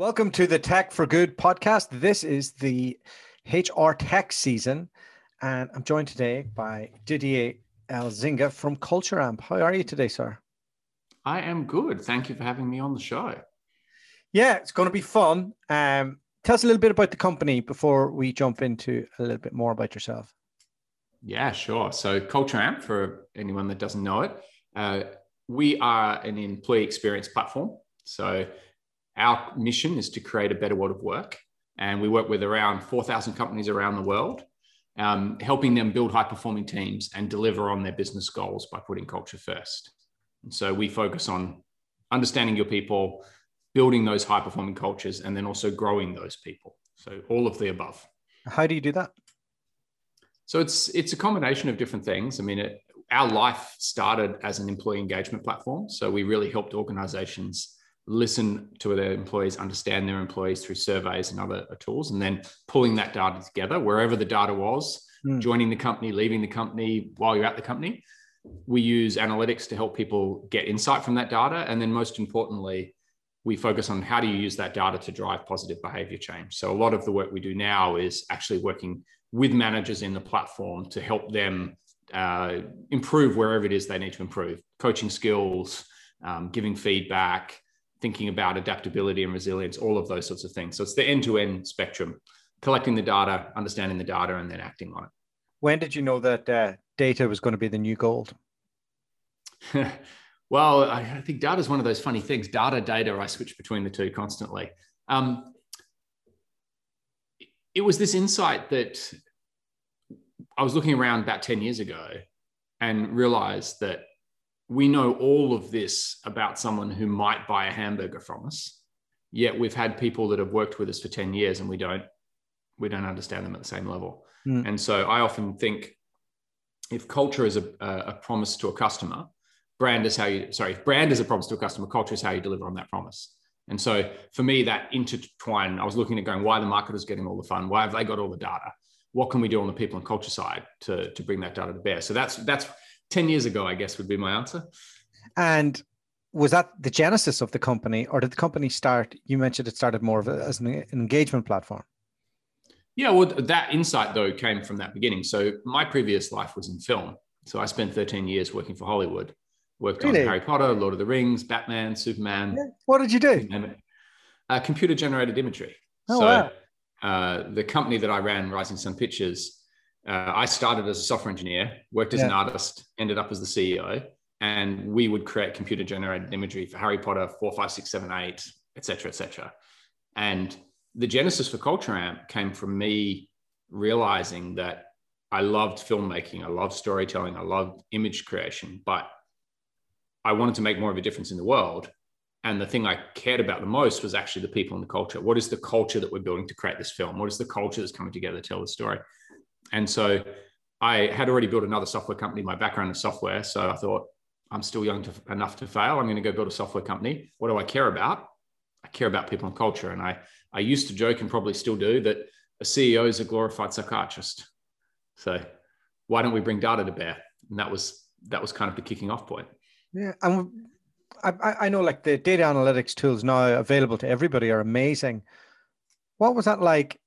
Welcome to the Tech for Good podcast. This is the HR Tech season, and I'm joined today by Didier Elzinga from Culture Amp. How are you today, sir? I am good. Thank you for having me on the show. Yeah, it's going to be fun. Um, tell us a little bit about the company before we jump into a little bit more about yourself. Yeah, sure. So, Culture Amp, for anyone that doesn't know it, uh, we are an employee experience platform. So, our mission is to create a better world of work. And we work with around 4,000 companies around the world, um, helping them build high performing teams and deliver on their business goals by putting culture first. And so we focus on understanding your people, building those high performing cultures, and then also growing those people. So all of the above. How do you do that? So it's it's a combination of different things. I mean, it, our life started as an employee engagement platform. So we really helped organizations listen to their employees, understand their employees through surveys and other tools, and then pulling that data together wherever the data was, mm. joining the company, leaving the company, while you're at the company. We use analytics to help people get insight from that data. And then, most importantly, we focus on how do you use that data to drive positive behavior change. So, a lot of the work we do now is actually working with managers in the platform to help them uh, improve wherever it is they need to improve coaching skills, um, giving feedback, thinking about adaptability and resilience, all of those sorts of things. So it's the end to end spectrum, collecting the data, understanding the data, and then acting on it. When did you know that uh, data was going to be the new gold? well, I think data is one of those funny things. Data, data, I switch between the two constantly. Um, it was this insight that I was looking around about 10 years ago and realized that we know all of this about someone who might buy a hamburger from us yet we've had people that have worked with us for 10 years and we don't we don't understand them at the same level. Mm. and so i often think if culture is a, a promise to a customer brand is how you sorry if brand is a promise to a customer culture is how you deliver on that promise. And so for me that intertwine i was looking at going why the marketers getting all the fun? Why have they got all the data? What can we do on the people and culture side to, to bring that data to bear? So that's that's 10 years ago, I guess would be my answer. And was that the genesis of the company, or did the company start? You mentioned it started more of a, as an, engagement platform. Yeah, well, that insight though came from that beginning. So my previous life was in film. So I spent 13 years working for Hollywood, worked really? on Harry Potter, Lord of the Rings, Batman, Superman. Yeah. What did you do? Uh, computer generated imagery. Oh, so wow. uh, the company that I ran, Rising Sun Pictures, uh, I started as a software engineer, worked as yeah. an artist, ended up as the CEO, and we would create computer generated imagery for Harry Potter, four, five, six, seven, eight, etc., etc. And the genesis for Culture Amp came from me realizing that I loved filmmaking, I loved storytelling, I loved image creation, but I wanted to make more of a difference in the world. And the thing I cared about the most was actually the people and the culture. What is the culture that we're building to create this film? What is the culture that's coming together to tell the story? And so I had already built another software company. My background is software. So I thought, I'm still young to, enough to fail. I'm going to go build a software company. What do I care about? I care about people and culture. And I, I used to joke and probably still do that a CEO is a glorified psychiatrist. So why don't we bring data to bear? And that was that was kind of the kicking off point. Yeah, and I, I know like the data analytics tools now available to everybody are amazing. What was that like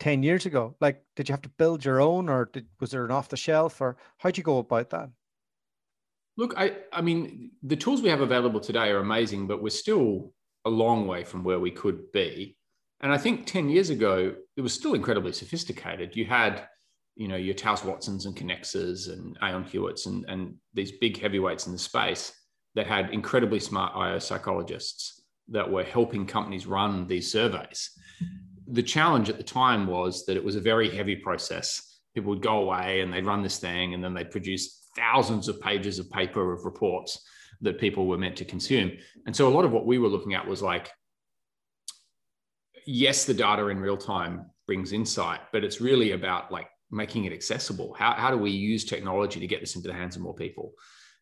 10 years ago? Like, did you have to build your own or did, was there an off the shelf or how'd you go about that? Look, I, I mean, the tools we have available today are amazing, but we're still a long way from where we could be. And I think 10 years ago, it was still incredibly sophisticated. You had, you know, your Towers Watsons and Kenexas and Aon Hewitts and, and these big heavyweights in the space that had incredibly smart IO psychologists that were helping companies run these surveys the challenge at the time was that it was a very heavy process. People would go away and they'd run this thing and then they'd produce thousands of pages of paper of reports that people were meant to consume. And so a lot of what we were looking at was like, yes, the data in real time brings insight, but it's really about like making it accessible. How, how do we use technology to get this into the hands of more people?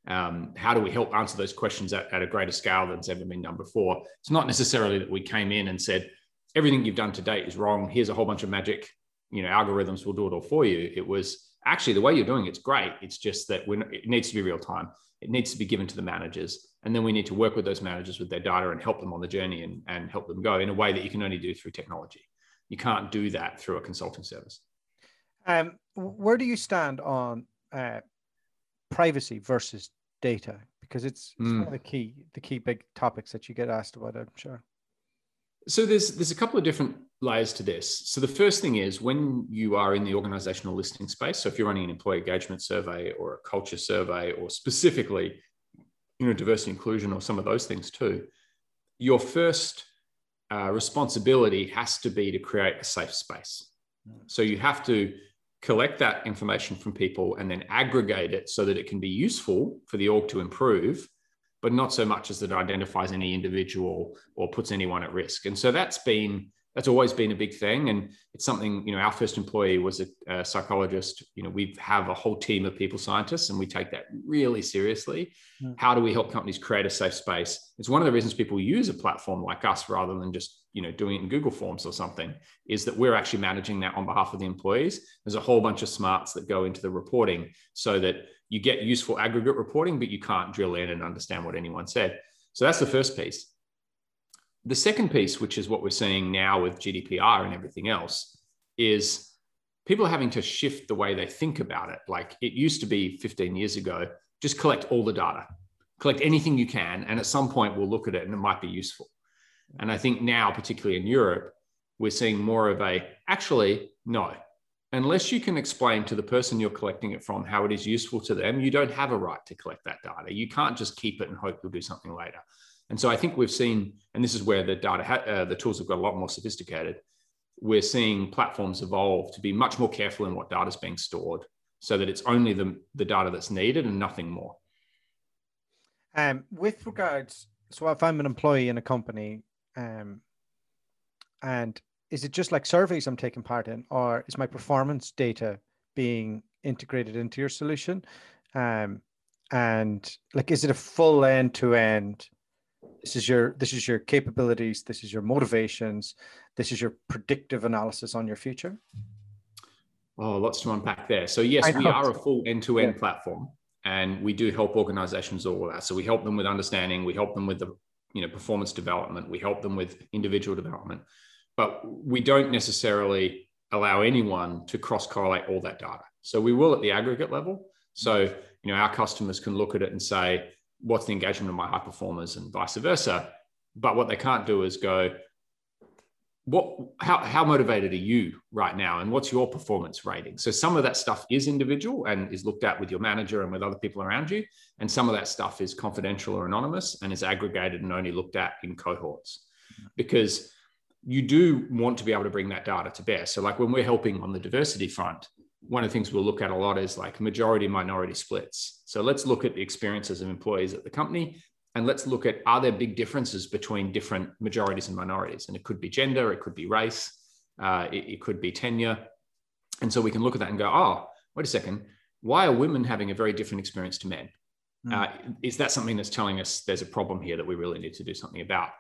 Um, how do we help answer those questions at, at a greater scale than than's ever been done before? It's not necessarily that we came in and said, everything you've done to date is wrong. Here's a whole bunch of magic, you know, algorithms will do it all for you. It was actually the way you're doing it's great. It's just that when it needs to be real time. It needs to be given to the managers. And then we need to work with those managers with their data and help them on the journey and, and help them go in a way that you can only do through technology. You can't do that through a consulting service. Um, where do you stand on uh, privacy versus data? Because it's, it's mm. one of the key the key big topics that you get asked about. I'm sure. So there's there's a couple of different layers to this. So the first thing is when you are in the organizational listening space. So if you're running an employee engagement survey or a culture survey, or specifically, you know, diversity inclusion or some of those things too, your first uh, responsibility has to be to create a safe space. So you have to collect that information from people and then aggregate it so that it can be useful for the org to improve, but not so much as that it identifies any individual or puts anyone at risk. And so that's been that's always been a big thing and it's something you know our first employee was a, a, psychologist you know we have a whole team of people scientists and we take that really seriously mm. how do we help companies create a safe space it's one of the reasons people use a platform like us rather than just you know doing it in google forms or something is that we're actually managing that on behalf of the employees there's a whole bunch of smarts that go into the reporting so that you get useful aggregate reporting but you can't drill in and understand what anyone said so that's the first piece the second piece, which is what we're seeing now with GDPR and everything else, is people are having to shift the way they think about it. Like it used to be 15 years ago, just collect all the data, collect anything you can, and at some point we'll look at it and it might be useful. And I think now, particularly in Europe, we're seeing more of a actually, no, unless you can explain to the person you're collecting it from how it is useful to them, you don't have a right to collect that data. You can't just keep it and hope you'll do something later. And so I think we've seen, and this is where the data, ha- uh, the tools have got a lot more sophisticated. We're seeing platforms evolve to be much more careful in what data is being stored, so that it's only the the data that's needed and nothing more. Um, with regards, so if I'm an employee in a company, um, and is it just like surveys I'm taking part in, or is my performance data being integrated into your solution? Um, and like, is it a full end to end? this is your this is your capabilities this is your motivations this is your predictive analysis on your future oh lots to unpack there so yes we are a full end-to-end platform and we do help organizations all of that so we help them with understanding we help them with the you know performance development. We help them with individual development. But we don't necessarily allow anyone to cross correlate all that data. So we will at the aggregate level. So you know our customers can look at it and say what's the engagement of my high performers and vice versa. But what they can't do is go, what how, how motivated are you right now and what's your performance rating? So some of that stuff is individual and is looked at with your manager and with other people around you. And some of that stuff is confidential or anonymous and is aggregated and only looked at in cohorts. Because you do want to be able to bring that data to bear. So like when we're helping on the diversity front one of the things we'll look at a lot is like majority minority splits. So let's look at the experiences of employees at the company and let's look at are there big differences between different majorities and minorities? And it could be gender, it could be race, uh, it, it could be tenure. And so we can look at that and go, oh, wait a second, why are women having a very different experience to men? Mm. Uh, is that something that's telling us there's a problem here that we really need to do something about?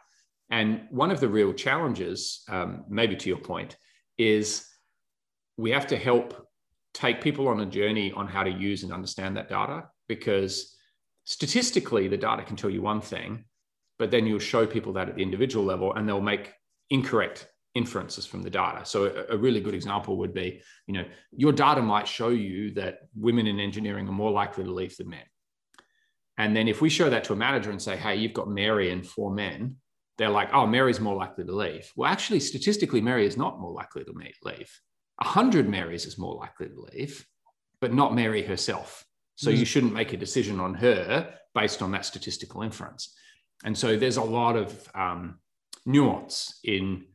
And one of the real challenges, um, maybe to your point, is we have to help take people on a journey on how to use and understand that data because statistically the data can tell you one thing but then you'll show people that at the individual level and they'll make incorrect inferences from the data. So a, really good example would be you know your data might show you that women in engineering are more likely to leave than men. And then if we show that to a manager and say hey you've got mary and four men they're like oh mary's more likely to leave. Well actually statistically mary is not more likely to leave. 100 Marys is more likely to leave, but not Mary herself. So mm. you shouldn't make a decision on her based on that statistical inference. And so there's a lot of um, nuance in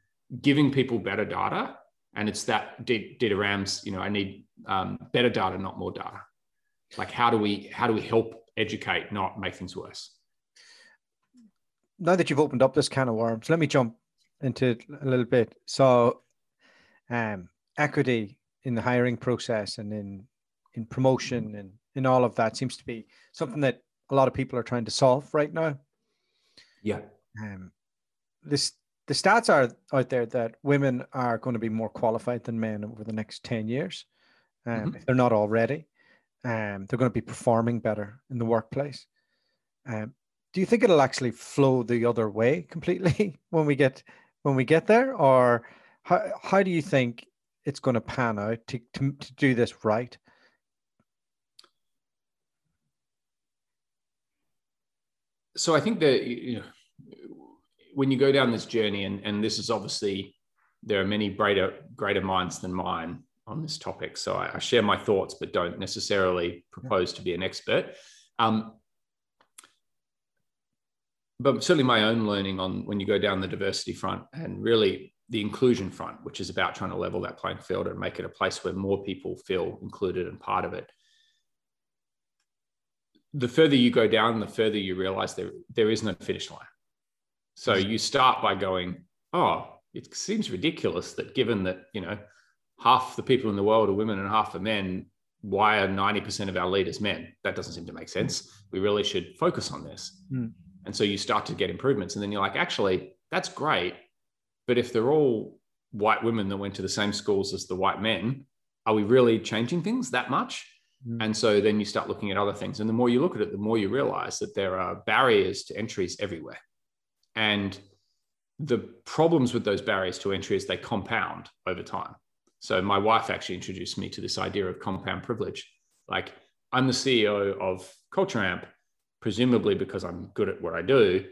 giving people better data. And it's that Dieter Rams, you know, I need um, better data, not more data. Like how do we how do we help educate, not make things worse? Now that you've opened up this can of worms, let me jump into it a little bit. So um, equity in the hiring process and in in promotion and in all of that seems to be something that a lot of people are trying to solve right now. Yeah. Um, this the stats are out there that women are going to be more qualified than men over the next 10 years. Um, mm-hmm. If they're not already, um, they're going to be performing better in the workplace. Um, do you think it'll actually flow the other way completely when we get when we get there or how, how do you think it's going to pan out to, to, to do this right so i think that you know when you go down this journey and, and this is obviously there are many greater greater minds than mine on this topic so i, I share my thoughts but don't necessarily propose to be an expert um, but certainly my own learning on when you go down the diversity front and really the inclusion front, which is about trying to level that playing field and make it a place where more people feel included and part of it. The further you go down, the further you realize there, there is no finish line. So you start by going, oh, it seems ridiculous that given that, you know, half the people in the world are women and half are men, why are 90% of our leaders men? That doesn't seem to make sense. We really should focus on this. Mm. And so you start to get improvements. And then you're like, actually, that's great. But if they're all white women that went to the same schools as the white men, are we really changing things that much? Mm. And so then you start looking at other things. And the more you look at it, the more you realize that there are barriers to entries everywhere. And the problems with those barriers to entry is they compound over time. So my wife actually introduced me to this idea of compound privilege. Like I'm the CEO of Culture Amp, presumably because I'm good at what I do,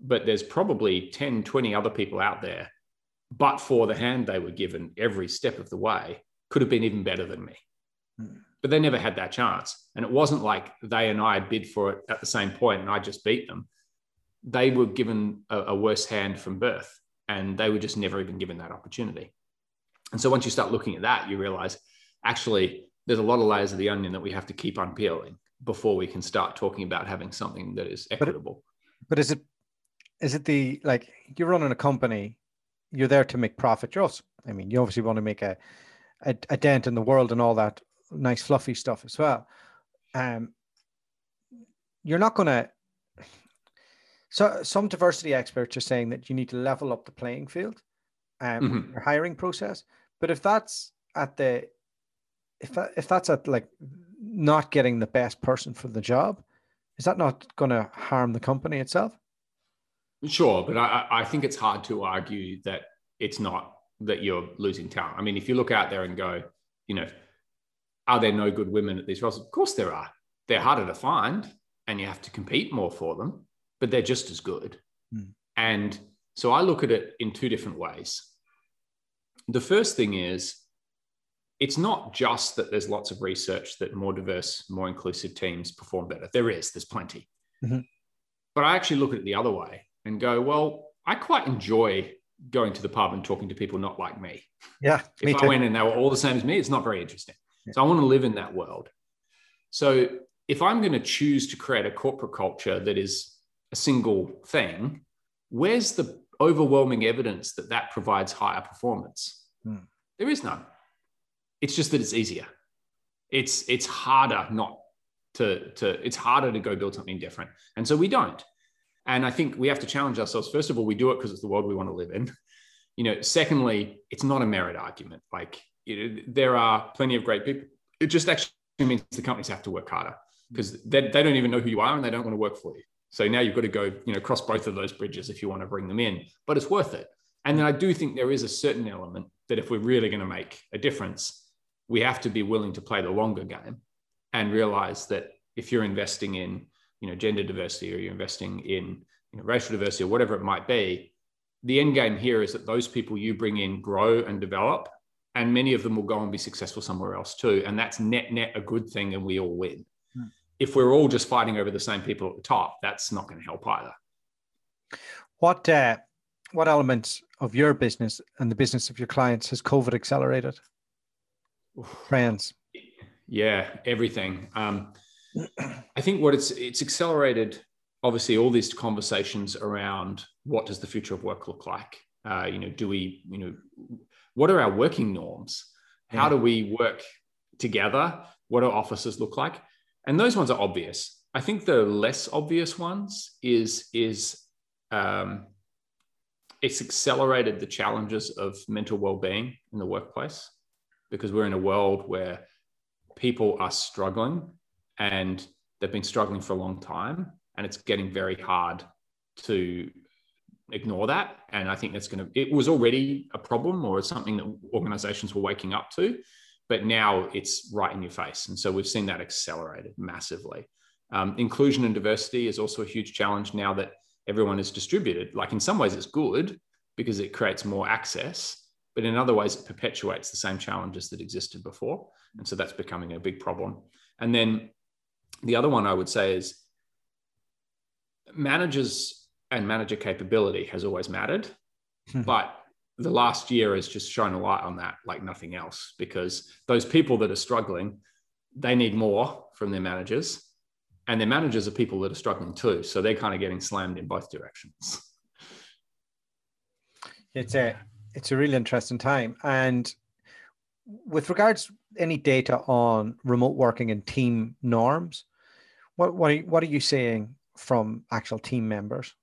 but there's probably 10, 20 other people out there, but for the hand they were given every step of the way, could have been even better than me. But they never had that chance. And it wasn't like they and I bid for it at the same point and I just beat them. They were given a, a worse hand from birth and they were just never even given that opportunity. And so once you start looking at that, you realize actually there's a lot of layers of the onion that we have to keep unpeeling before we can start talking about having something that is equitable. But, but is it is it the like you're running a company, you're there to make profit. You're also, I mean, you obviously want to make a, a, a dent in the world and all that nice fluffy stuff as well. Um, you're not going to. So some diversity experts are saying that you need to level up the playing field, um, mm-hmm. your hiring process. But if that's at the, if that, if that's at like not getting the best person for the job, is that not going to harm the company itself? Sure, but I, I think it's hard to argue that it's not that you're losing talent. I mean, if you look out there and go, you know, are there no good women at these roles? Of course there are. They're harder to find and you have to compete more for them, but they're just as good. Mm. And so I look at it in two different ways. The first thing is it's not just that there's lots of research that more diverse, more inclusive teams perform better. There is, there's plenty. Mm-hmm. But I actually look at it the other way and go, well, I quite enjoy going to the pub and talking to people not like me. Yeah. if I went and they were all the same as me, it's not very interesting. Yeah. So I want to live in that world. So if I'm going to choose to create a corporate culture that is a single thing, where's the overwhelming evidence that that provides higher performance? Hmm. There is none. It's just that it's easier. It's it's harder not to to it's harder to go build something different, and so we don't. And I think we have to challenge ourselves. First of all, we do it because it's the world we want to live in. You know, secondly, it's not a merit argument. Like you know, there are plenty of great people. It just actually means the companies have to work harder because they, they don't even know who you are and they don't want to work for you. So now you've got to go, you know, cross both of those bridges if you want to bring them in, but it's worth it. And then I do think there is a certain element that if we're really going to make a difference, we have to be willing to play the longer game and realize that if you're investing in you know gender diversity or you're investing in you know, racial diversity or whatever it might be the end game here is that those people you bring in grow and develop and many of them will go and be successful somewhere else too. And that's net net a good thing and we all win. Hmm. if we're all just fighting over the same people at the top that's not going to help either. What uh, what elements of your business and the business of your clients has covid accelerated? Trends yeah everything. Um, I think what it's it's accelerated obviously all these conversations around what does the future of work look like? Uh, you know do we you know what are our working norms? How yeah. do we work together? What do offices look like? And those ones are obvious. I think the less obvious ones is is um, it's accelerated the challenges of mental well-being in the workplace because we're in a world where people are struggling and they've been struggling for a long time and it's getting very hard to ignore that. And I think that's going to, it was already a problem or something that organizations were waking up to, but now it's right in your face. And so we've seen that accelerated massively. Um, inclusion and diversity is also a huge challenge now that everyone is distributed. Like in some ways, it's good because it creates more access, but in other ways, it perpetuates the same challenges that existed before. And so that's becoming a big problem. And then the other one I would say is managers and manager capability has always mattered. Hmm. but the last year has just shown a light on that like nothing else because those people that are struggling, they need more from their managers. And their managers are people that are struggling too. So they're kind of getting slammed in both directions. It's a it's a really interesting time. And with regards any data on remote working and team norms, what what are, what are you seeing from actual team members?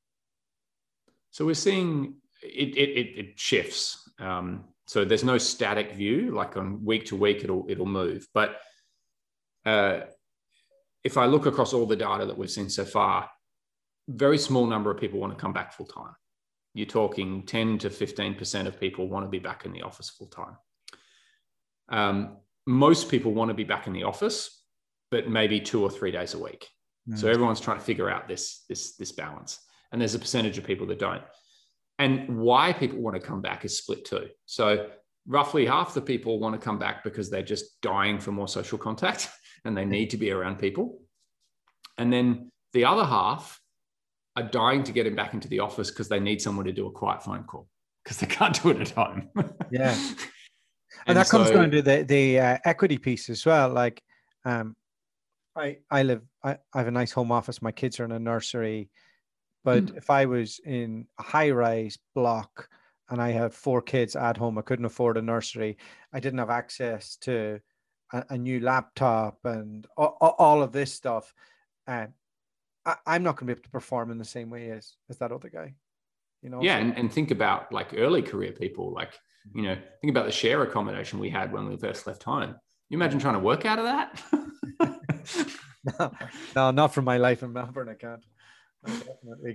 So we're seeing it, it, it, it shifts. Um, so there's no static view, like on week to week, it'll, it'll move. But uh, if I look across all the data that we've seen so far, very small number of people want to come back full time. You're talking 10 to 15% of people want to be back in the office full time. Um, most people want to be back in the office, but maybe two or three days a week. Mm. So everyone's trying to figure out this, this, this balance and there's a percentage of people that don't. And why people want to come back is split too. So roughly half the people want to come back because they're just dying for more social contact and they need to be around people. And then the other half are dying to get him back into the office because they need someone to do a quiet phone call because they can't do it at home. yeah. And, and that so, comes down to the, the uh, equity piece as well. Like, um, I, I live, I, I have a nice home office. My kids are in a nursery. But mm. if I was in a high rise block and I had four kids at home, I couldn't afford a nursery, I didn't have access to a, a new laptop and all, all of this stuff. And I, am not going to be able to perform in the same way as, as that other guy. You know? Yeah. And, and think about like early career people, like, you know, think about the share accommodation we had when we first left home. You imagine trying to work out of that? no, no, not from my life in Melbourne. I can't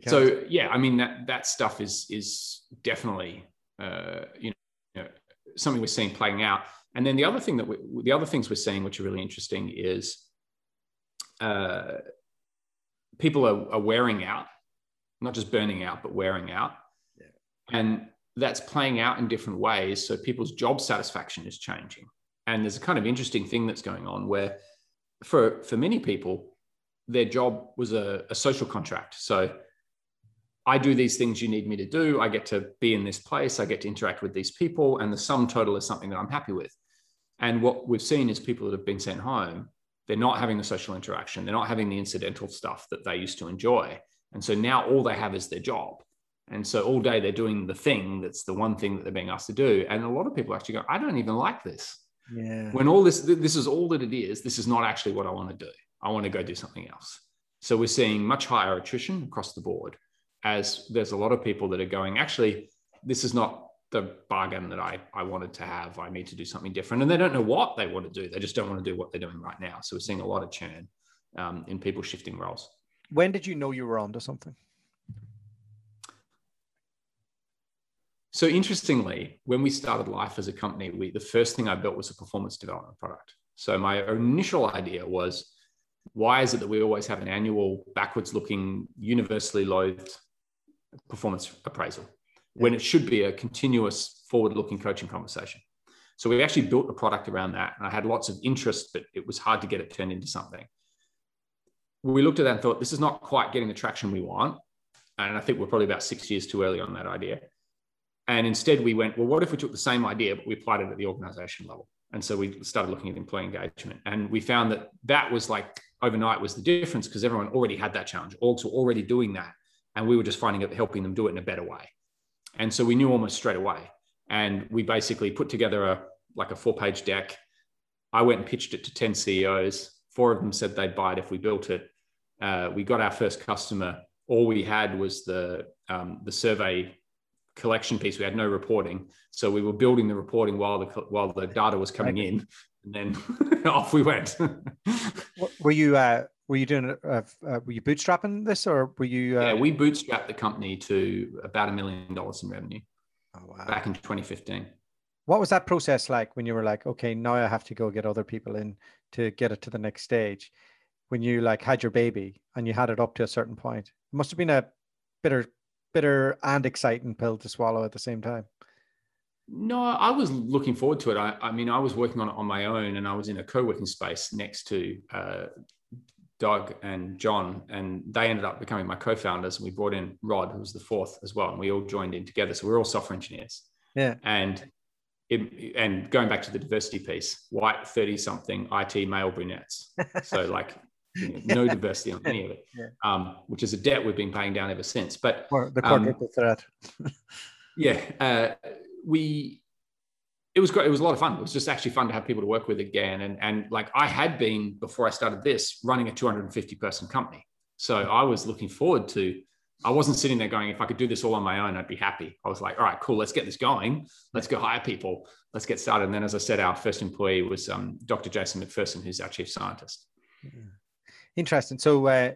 so yeah, I mean that that stuff is is definitely uh, you know something we're seeing playing out. And then the other thing that we, the other things we're seeing, which are really interesting, is uh, people are, are wearing out, not just burning out, but wearing out, yeah. and that's playing out in different ways. So people's job satisfaction is changing, and there's a kind of interesting thing that's going on where, for for many people, their job was a, a social contract. So I do these things you need me to do. I get to be in this place. I get to interact with these people. And the sum total is something that I'm happy with. And what we've seen is people that have been sent home, they're not having the social interaction. They're not having the incidental stuff that they used to enjoy. And so now all they have is their job. And so all day they're doing the thing that's the one thing that they're being asked to do. And a lot of people actually go, I don't even like this. Yeah. When all this, this is all that it is, this is not actually what I want to do. I want to go do something else. So we're seeing much higher attrition across the board as there's a lot of people that are going, actually, this is not the bargain that I, I wanted to have. I need to do something different. And they don't know what they want to do. They just don't want to do what they're doing right now. So we're seeing a lot of churn um, in people shifting roles. When did you know you were onto something? So interestingly, when we started life as a company, we the first thing I built was a performance development product. So my initial idea was why is it that we always have an annual backwards looking universally loathed performance appraisal when it should be a continuous forward looking coaching conversation? So we actually built a product around that and i had lots of interest but it was hard to get it turned into something. We looked at that and thought this is not quite getting the traction we want. And i think we're probably about six years too early on that idea. And instead we went well what if we took the same idea but we applied it at the organization level and so we started looking at employee engagement and we found that that was like overnight was the difference because everyone already had that challenge. Orgs were already doing that. And we were just finding it, helping them do it in a better way. And so we knew almost straight away. And we basically put together a like a four page deck. I went and pitched it to 10 CEOs. Four of them said they'd buy it if we built it. Uh, we got our first customer. All we had was the, um, the survey collection piece. We had no reporting. So we were building the reporting while the, while the data was coming in and then off we went. were you uh, were you doing? Uh, uh, were you bootstrapping this, or were you? Uh... Yeah, we bootstrapped the company to about a million dollars in revenue. Oh, wow. Back in 2015. What was that process like when you were like, okay, now I have to go get other people in to get it to the next stage? When you like had your baby and you had it up to a certain point, it must have been a bitter, bitter and exciting pill to swallow at the same time. No, I was looking forward to it. I, I mean, I was working on it on my own, and I was in a co-working space next to uh, Doug and John, and they ended up becoming my co-founders. And we brought in Rod, who was the fourth as well, and we all joined in together. So we we're all software engineers. Yeah. And it, and going back to the diversity piece, white 30 something IT male brunettes. So like no diversity on any of it, yeah. um, which is a debt we've been paying down ever since. But or the quadruple um, threat. yeah, uh, we. It was great. It was a lot of fun. It was just actually fun to have people to work with again. And and like I had been before I started this running a 250 person company, so I was looking forward to I wasn't sitting there going, if I could do this all on my own, I'd be happy. I was like, all right, cool, let's get this going. Let's go hire people. Let's get started. And then, as I said, our first employee was um, Dr. Jason McPherson, who's our chief scientist. Interesting. So uh,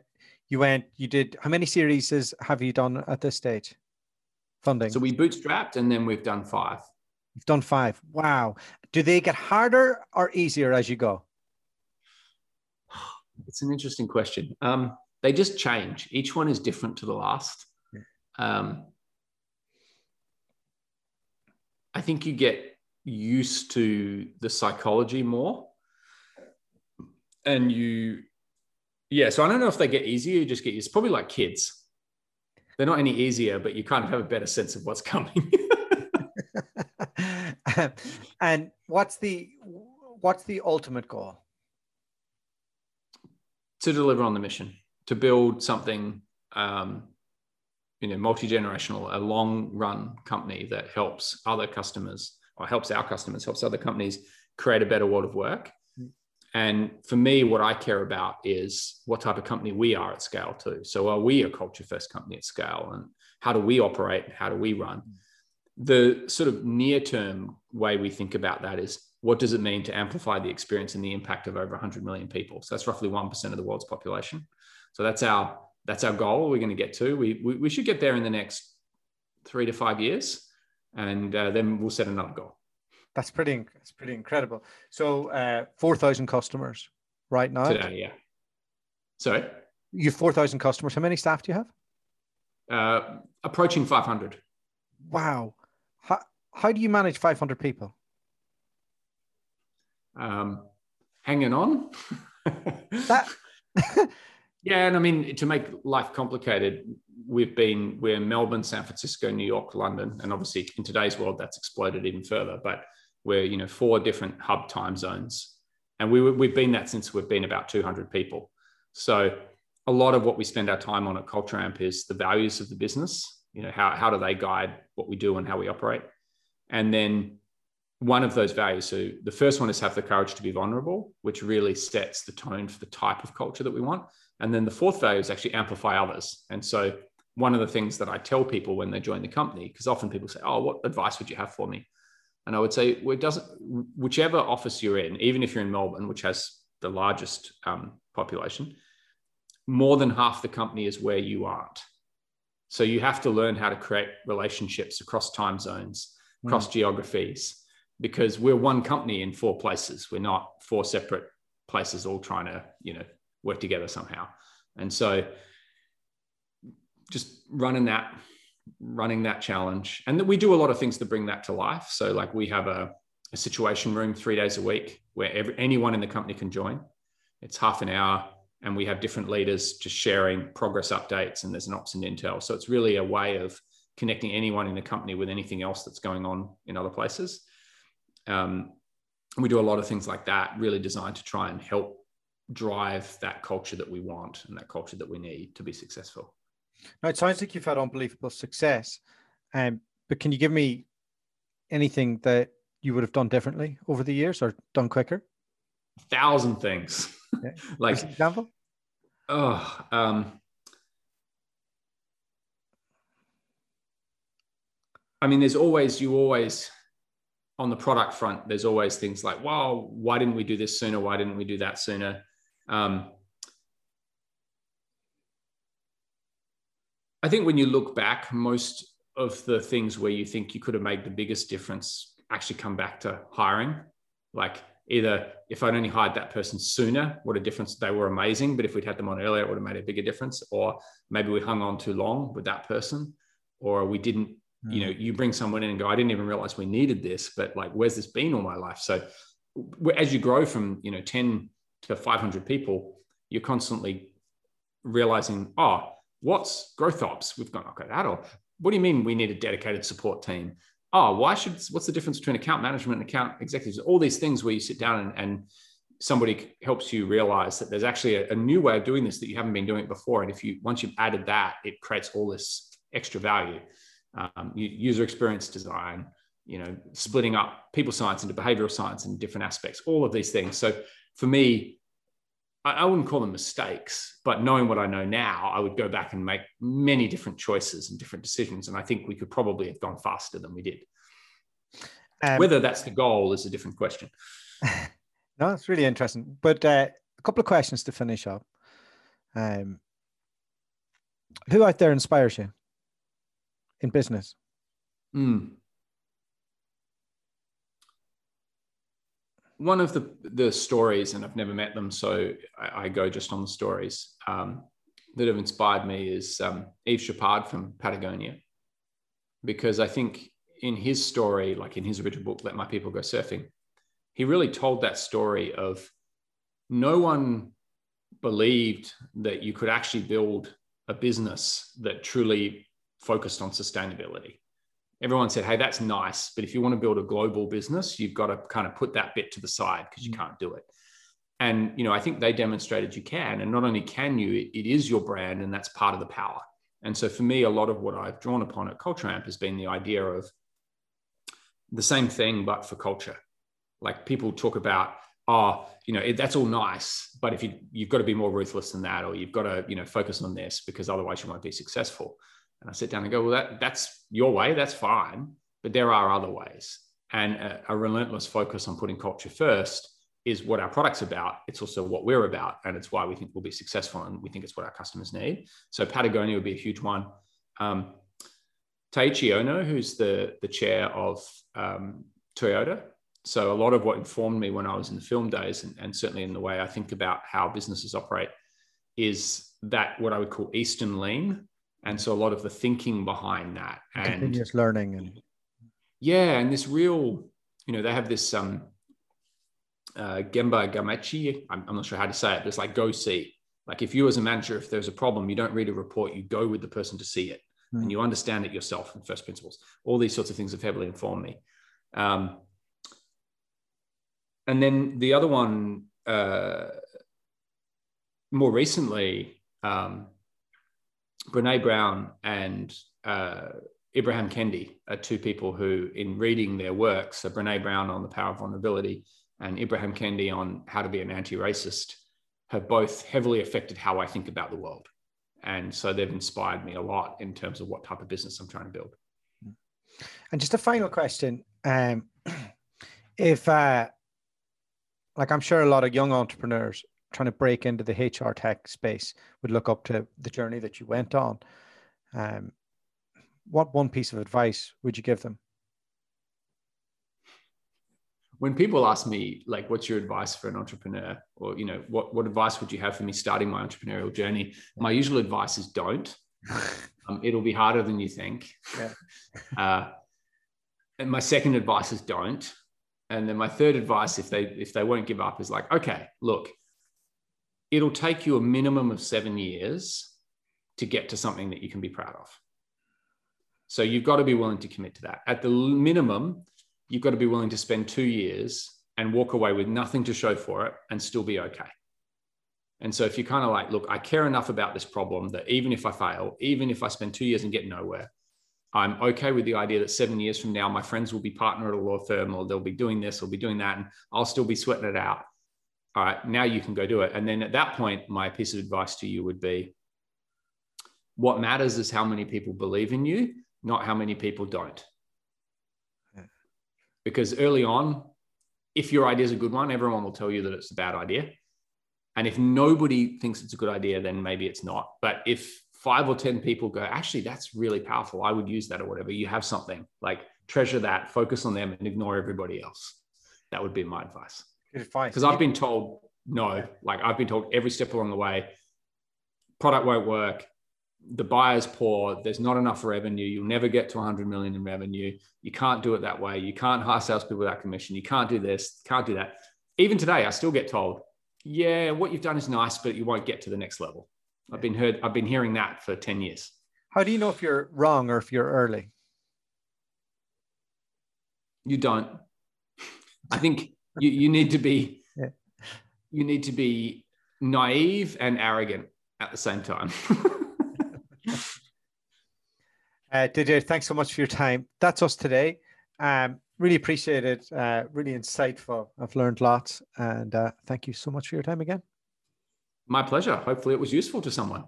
you went, you did, how many series have you done at this stage? Funding. So we bootstrapped and then we've done five. You've done five. Wow. Do they get harder or easier as you go? It's an interesting question. Um, they just change. Each one is different to the last. Um, I think you get used to the psychology more. And you, yeah, so I don't know if they get easier, you just get used. Probably like kids. They're not any easier, but you kind of have a better sense of what's coming. and what's the what's the ultimate goal? To deliver on the mission to build something, um, you know, multi generational, a long run company that helps other customers or helps our customers, helps other companies create a better world of work. And for me, what I care about is what type of company we are at scale too. So are we a culture first company at scale? And how do we operate? and How do we run? The sort of near term way we think about that is what does it mean to amplify the experience and the impact of over 100 million people? So that's roughly 1% of the world's population. So that's our that's our goal. We're going to get to. We we, we should get there in the next three to five years, and uh, then we'll set another goal. That's pretty. That's pretty incredible. So uh, four thousand customers right now. Today, yeah. Sorry. You have four thousand customers. How many staff do you have? Uh, approaching five hundred. Wow. How how do you manage five hundred people? Um, hanging on. that Yeah, and I mean to make life complicated, we've been we're in Melbourne, San Francisco, New York, London, and obviously in today's world that's exploded even further. But we're you know four different hub time zones, and we we've been that since we've been about 200 people. So a lot of what we spend our time on at Culture Amp is the values of the business. You know how how do they guide what we do and how we operate, and then one of those values. So the first one is have the courage to be vulnerable, which really sets the tone for the type of culture that we want. And then the fourth value is actually amplify others. And so one of the things that I tell people when they join the company, because often people say, "Oh, what advice would you have for me?" And I would say, well, it doesn't. Whichever office you're in, even if you're in Melbourne, which has the largest um, population, more than half the company is where you aren't. So you have to learn how to create relationships across time zones, across mm. geographies, because we're one company in four places. We're not four separate places all trying to, you know, work together somehow. And so just running that running that challenge. And we do a lot of things to bring that to life. So like we have a, a situation room three days a week where every, anyone in the company can join. It's half an hour and we have different leaders just sharing progress updates and there's an ops and intel. So it's really a way of connecting anyone in the company with anything else that's going on in other places. Um, we do a lot of things like that really designed to try and help drive that culture that we want and that culture that we need to be successful. Now, it sounds like you've had unbelievable success, um, but can you give me anything that you would have done differently over the years or done quicker? A thousand things. Okay. like example. Oh, um, I mean, there's always you always on the product front. There's always things like, "Wow, why didn't we do this sooner? Why didn't we do that sooner?" Um, I think when you look back, most of the things where you think you could have made the biggest difference actually come back to hiring. Like either if I'd only hired that person sooner, what a difference they were amazing. But if we'd had them on earlier, it would have made a bigger difference. Or maybe we hung on too long with that person, or we didn't, mm. you know, hmm. you bring someone in and go, I didn't even realize we needed this, but like, where's this been all my life? So as you grow from, you know, 10 to 500 people, you're constantly realizing, oh, what's growth ops? We've got okay, that. Or what do you mean we need a dedicated support team? oh, why should, what's the difference between account management and account executives? All these things where you sit down and, and somebody helps you realize that there's actually a, a, new way of doing this that you haven't been doing it before. And if you, once you've added that, it creates all this extra value. Um, user experience design, you know, splitting up people science into behavioral science and different aspects, all of these things. So for me, I, I wouldn't call them mistakes, but knowing what I know now, I would go back and make many different choices and different decisions. And I think we could probably have gone faster than we did. Um, Whether that's the goal is a different question. no, it's really interesting. But uh, a couple of questions to finish up. Um, who out there inspires you in business? Mm. One of the the stories, and I've never met them, so I, I go just on the stories um, that have inspired me is um, Yvon Chouinard from Patagonia, because I think in his story, like in his original book, "Let My People Go Surfing," he really told that story of no one believed that you could actually build a business that truly focused on sustainability everyone said, hey, that's nice. But if you want to build a global business, you've got to kind of put that bit to the side because you mm. can't do it. And, you know, I think they demonstrated you can. And not only can you, it, it is your brand and that's part of the power. And so for me, a lot of what I've drawn upon at Culture Amp has been the idea of the same thing, but for culture. Like people talk about, oh, you know, it, that's all nice, but if you you've got to be more ruthless than that, or you've got to, you know, focus on this because otherwise you won't be successful. And I sit down and go, well, that, that's your way, that's fine, but there are other ways. And a, a relentless focus on putting culture first is what our product's about. It's also what we're about. And it's why we think we'll be successful and we think it's what our customers need. So Patagonia would be a huge one. Um, Taiichi Ohno, who's the, the chair of um, Toyota. So a lot of what informed me when I was in the film days and, and certainly in the way I think about how businesses operate is that what I would call Eastern lean, and so a lot of the thinking behind that and continuous learning and yeah and this real you know they have this um uh, gemba gamachi I'm, I'm not sure how to say it but it's like go see. Like if you as a manager if there's a problem you don't read a report you go with the person to see it. Mm. and you understand it yourself in first principles. All these sorts of things have heavily informed me. Um, and then the other one uh, more recently um, Brene Brown and uh, Ibram Kendi are two people who, in reading their works, so Brene Brown on the power of vulnerability and Ibram Kendi on how to be an anti-racist, have both heavily affected how I think about the world. And so they've inspired me a lot in terms of what type of business I'm trying to build. And just a final question. Um, if, uh, like, I'm sure a lot of young entrepreneurs trying to break into the HR tech space would look up to the journey that you went on. Um, what one piece of advice would you give them? When people ask me, like, what's your advice for an entrepreneur? Or, you know, what, what advice would you have for me starting my entrepreneurial journey? My usual advice is don't. um, it'll be harder than you think. Yeah. uh, and my second advice is don't. And then my third advice, if they if they won't give up, is like, okay, look, it'll take you a minimum of seven years to get to something that you can be proud of. So you've got to be willing to commit to that. At the minimum, you've got to be willing to spend two years and walk away with nothing to show for it and still be okay. And so if you're kind of like, look, I care enough about this problem that even if I fail, even if I spend two years and get nowhere, I'm okay with the idea that seven years from now, my friends will be partner at a law firm or they'll be doing this or be doing that, and I'll still be sweating it out all right, now you can go do it. And then at that point, my piece of advice to you would be what matters is how many people believe in you, not how many people don't. Because early on, if your idea is a good one, everyone will tell you that it's a bad idea. And if nobody thinks it's a good idea, then maybe it's not. But if five or 10 people go, actually, that's really powerful. I would use that or whatever. You have something like treasure that, focus on them and ignore everybody else. That would be my advice. Because I've been told no, like I've been told every step along the way, product won't work. The buyer's poor. There's not enough revenue. You'll never get to 100 million in revenue. You can't do it that way. You can't hire salespeople without commission. You can't do this. Can't do that. Even today, I still get told, "Yeah, what you've done is nice, but you won't get to the next level." I've been heard. I've been hearing that for 10 years. How do you know if you're wrong or if you're early? You don't. I think you, you need to be yeah. you need to be naive and arrogant at the same time. uh, DJ, thanks so much for your time. That's us today. Um, really appreciate it. Uh, really insightful. I've learned lots, and uh, thank you so much for your time again. My pleasure. Hopefully, it was useful to someone.